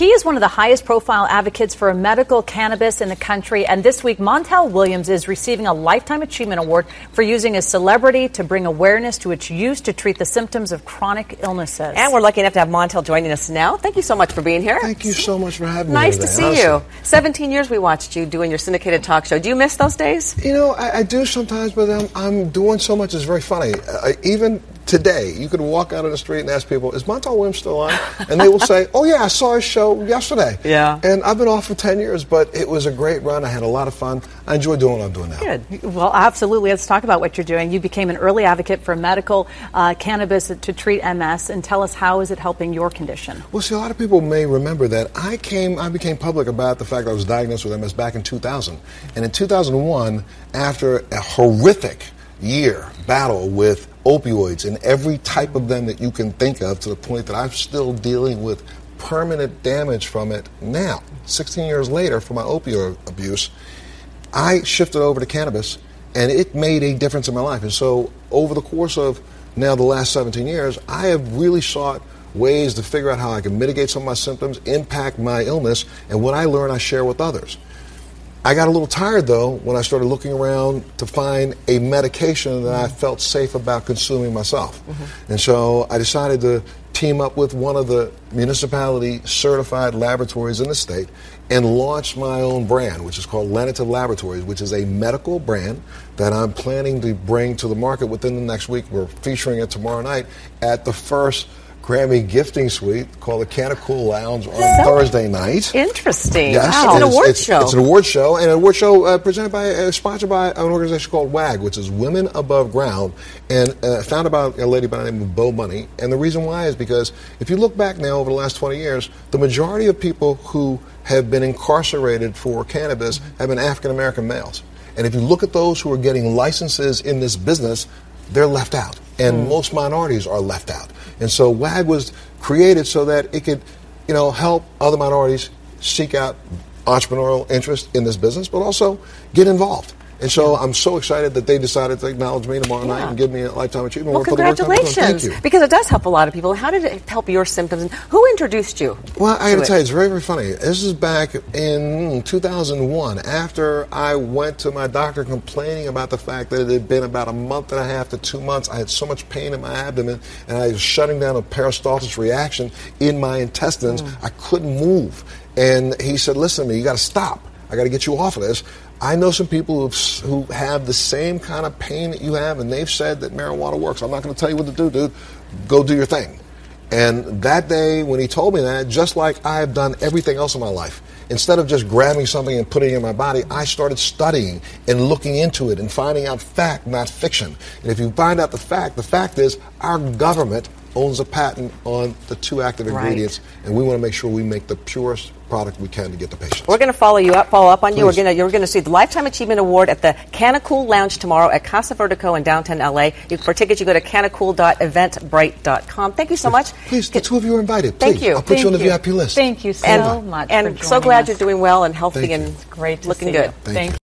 He is one of the highest profile advocates for medical cannabis in the country. And this week, Montel Williams is receiving a Lifetime Achievement Award for using a celebrity to bring awareness to its use to treat the symptoms of chronic illnesses. And we're lucky enough to have Montel joining us now. Thank you so much for being here. Thank you so much for having nice me. Nice to see you. 17 years we watched you doing your syndicated talk show. Do you miss those days? You know, I, I do sometimes, but I'm, I'm, doing so much. It's very funny. Uh, even today, you could walk out on the street and ask people, "Is Montel Williams still on?" And they will say, "Oh yeah, I saw his show yesterday." Yeah. And I've been off for ten years, but it was a great run. I had a lot of fun. I enjoy doing what I'm doing now. Good. Well, absolutely. Let's talk about what you're doing. You became an early advocate for medical uh, cannabis to treat MS, and tell us how is it helping your condition? Well, see, a lot of people may remember that I came, I became public about the fact that I was diagnosed with MS back in 2000, and in 2001, after a horrific year battle with opioids and every type of them that you can think of to the point that I'm still dealing with permanent damage from it now, 16 years later, from my opioid abuse. I shifted over to cannabis and it made a difference in my life. And so, over the course of now the last 17 years, I have really sought ways to figure out how I can mitigate some of my symptoms, impact my illness, and what I learn, I share with others. I got a little tired though when I started looking around to find a medication that I felt safe about consuming myself. Mm-hmm. And so I decided to team up with one of the municipality certified laboratories in the state and launch my own brand, which is called Lenitive Laboratories, which is a medical brand that I'm planning to bring to the market within the next week. We're featuring it tomorrow night at the first Grammy gifting suite called the Cannacool Lounge on so Thursday night. Interesting. Yes, wow. It's an award it's, show. It's an award show, and an award show uh, presented by, uh, sponsored by an organization called WAG, which is Women Above Ground, and uh, founded by a lady by the name of Bo Money. And the reason why is because if you look back now over the last 20 years, the majority of people who have been incarcerated for cannabis have been African American males. And if you look at those who are getting licenses in this business, they're left out. And mm. most minorities are left out. And so WAG was created so that it could, you know, help other minorities seek out entrepreneurial interest in this business, but also get involved. And so I'm so excited that they decided to acknowledge me tomorrow yeah. night and give me a lifetime achievement well, award for the Thank you. Because it does help a lot of people. How did it help your symptoms? And who introduced you? Well, I got to tell you, it's very, very funny. This is back in 2001 after I went to my doctor complaining about the fact that it had been about a month and a half to two months. I had so much pain in my abdomen and I was shutting down a peristalsis reaction in my intestines. Mm. I couldn't move. And he said, listen to me, you got to stop. I got to get you off of this. I know some people who have the same kind of pain that you have, and they've said that marijuana works. I'm not going to tell you what to do, dude. Go do your thing. And that day, when he told me that, just like I have done everything else in my life, instead of just grabbing something and putting it in my body, I started studying and looking into it and finding out fact, not fiction. And if you find out the fact, the fact is our government owns a patent on the two active ingredients, right. and we want to make sure we make the purest product we can to get the patients. We're going to follow you up, follow up on Please. you. We're going to you're going to see the Lifetime Achievement Award at the Canacool Lounge tomorrow at Casa Vertigo in downtown LA. You, for tickets, you go to canacool.eventbrite.com. Thank you so much. Please, the two of you are invited. Please. Thank you. I'll put Thank you on the you. VIP list. Thank you so and, much. And so glad us. you're doing well and healthy and great, looking good. Thank, Thank you.